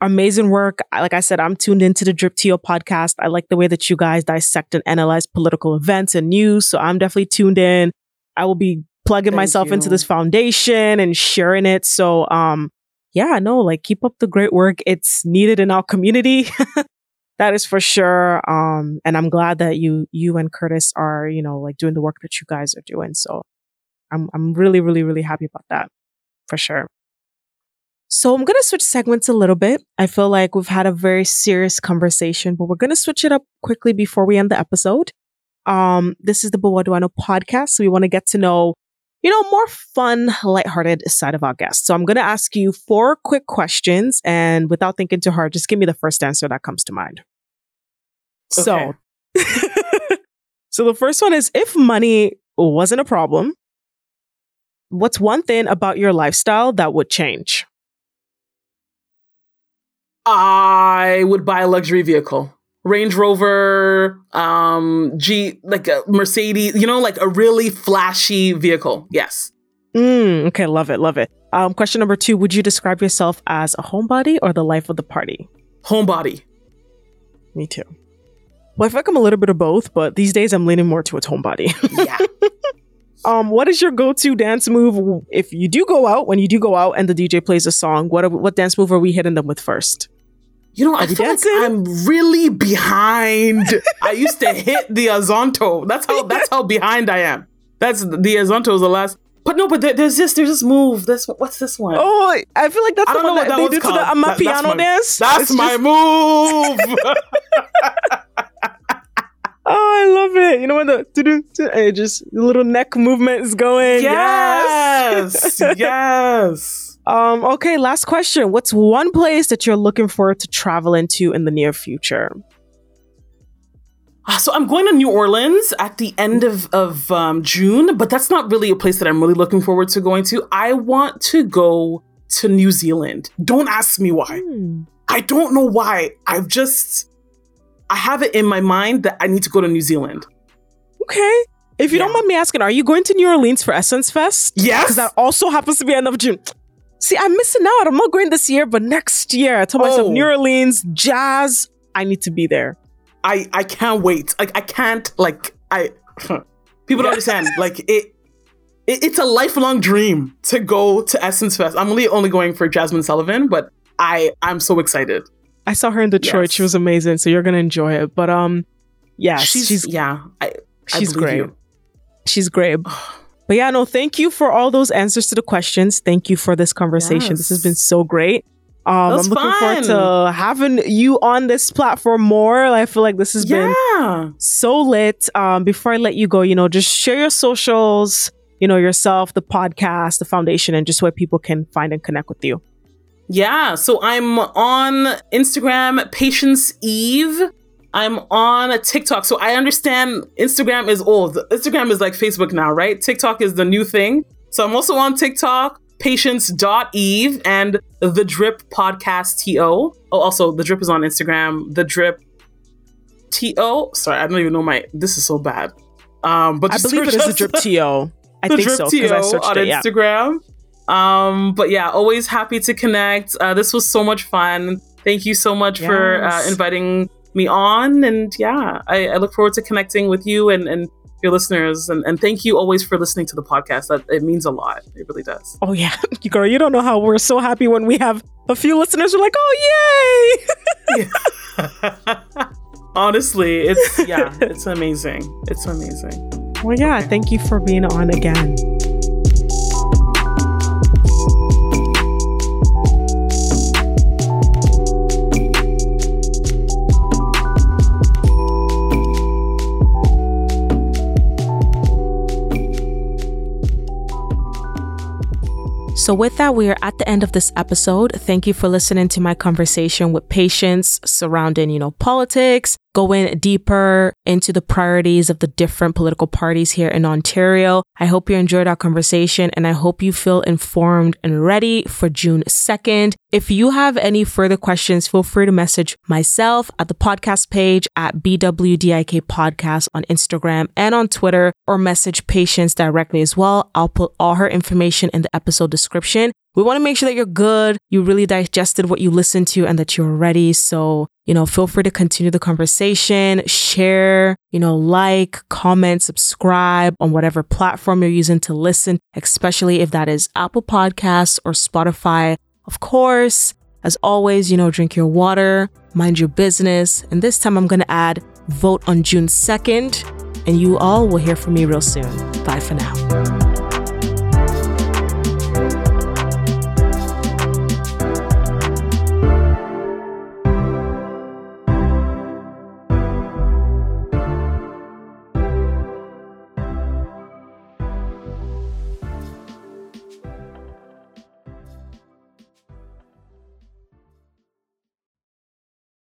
amazing work. Like I said, I'm tuned into the Drip TO podcast. I like the way that you guys dissect and analyze political events and news. So I'm definitely tuned in. I will be plugging Thank myself you. into this foundation and sharing it. So um, yeah, no, like keep up the great work. It's needed in our community. *laughs* that is for sure. Um, and I'm glad that you you and Curtis are, you know, like doing the work that you guys are doing. So I'm, I'm really, really, really happy about that for sure. So I'm going to switch segments a little bit. I feel like we've had a very serious conversation, but we're going to switch it up quickly before we end the episode. Um, this is the Bawaduano podcast. So we want to get to know, you know, more fun, lighthearted side of our guests. So I'm going to ask you four quick questions and without thinking too hard, just give me the first answer that comes to mind. Okay. So, *laughs* so the first one is if money wasn't a problem, what's one thing about your lifestyle that would change? I would buy a luxury vehicle. Range Rover, um, G, like a Mercedes, you know, like a really flashy vehicle. Yes. Mm, okay, love it, love it. Um, question number two Would you describe yourself as a homebody or the life of the party? Homebody. Me too. Well, I feel like I'm a little bit of both, but these days I'm leaning more to towards homebody. yeah. *laughs* Um, what is your go-to dance move if you do go out? When you do go out and the DJ plays a song, what are, what dance move are we hitting them with first? You know, are I feel dancing? like I'm really behind. I used to *laughs* hit the Azonto. That's how that's how behind I am. That's the Azonto is the last. But no, but there, there's this there's this move. This what's this one? Oh, I feel like that's I the one that, that they do called. to the Amapiano that, dance. That's it's my just... move. *laughs* *laughs* Oh, I love it. You know when the to do it just little neck movement is going. Yes. Yes. *laughs* yes. Um, okay, last question. What's one place that you're looking forward to travel into in the near future? Uh, so I'm going to New Orleans at the end of, of um, June, but that's not really a place that I'm really looking forward to going to. I want to go to New Zealand. Don't ask me why. Hmm. I don't know why. I've just I have it in my mind that I need to go to New Zealand. Okay. If you yeah. don't mind me asking, are you going to New Orleans for Essence Fest? Yes. Because that also happens to be end of June. See, I'm missing out. I'm not going this year, but next year, I told oh. myself New Orleans, jazz, I need to be there. I I can't wait. Like I can't like I *laughs* people don't understand. Like it, it, it's a lifelong dream to go to Essence Fest. I'm only only going for Jazmine Sullivan, but I I'm so excited. I saw her in Detroit. Yes. She was amazing. So you're gonna enjoy it. But um, yeah, she's, she's yeah, I, she's great. You. She's great. *sighs* But yeah, no, thank you for all those answers to the questions. Thank you for this conversation. Yes. This has been so great. Um, I'm looking fun. forward to having you on this platform more. I feel like this has yeah. been so lit. Um, before I let you go, you know, just share your socials, you know, yourself, the podcast, the foundation, and just where people can find and connect with you. Yeah. So I'm on Instagram, Patience Eve. I'm on TikTok. So I understand Instagram is old. Instagram is like Facebook now, right? TikTok is the new thing. So I'm also on TikTok, patience.eve and the drip podcast TO. Oh, also the drip is on Instagram. The drip TO. Sorry, I don't even know my this is so bad. Um, but I believe it is the drip TO. *laughs* I think drip so. TO on it, Instagram. Um, but yeah, always happy to connect. Uh, this was so much fun. Thank you so much yes. for uh, inviting me on. And yeah, I, I, look forward to connecting with you and, and your listeners. And, and thank you always for listening to the podcast. That it means a lot. It really does. Oh yeah, *laughs* girl, you don't know how we're so happy when we have a few listeners. We're like, oh yay! *laughs* Honestly, it's yeah, *laughs* it's amazing. It's amazing. Well, yeah, okay. thank you for being on again. So, with that, we are at the end of this episode. Thank you for listening to my conversation with Patience surrounding, you know, politics, going deeper into the priorities of the different political parties here in Ontario. I hope you enjoyed our conversation and I hope you feel informed and ready for June 2nd. If you have any further questions, feel free to message myself at the podcast page at BWDIK Podcast on Instagram and on Twitter or message Patience directly as well. I'll put all her information in the episode description. We want to make sure that you're good, you really digested what you listened to, and that you're ready. So, you know, feel free to continue the conversation, share, you know, like, comment, subscribe on whatever platform you're using to listen, especially if that is Apple Podcasts or Spotify. Of course, as always, you know, drink your water, mind your business. And this time I'm going to add vote on June 2nd. And you all will hear from me real soon. Bye for now.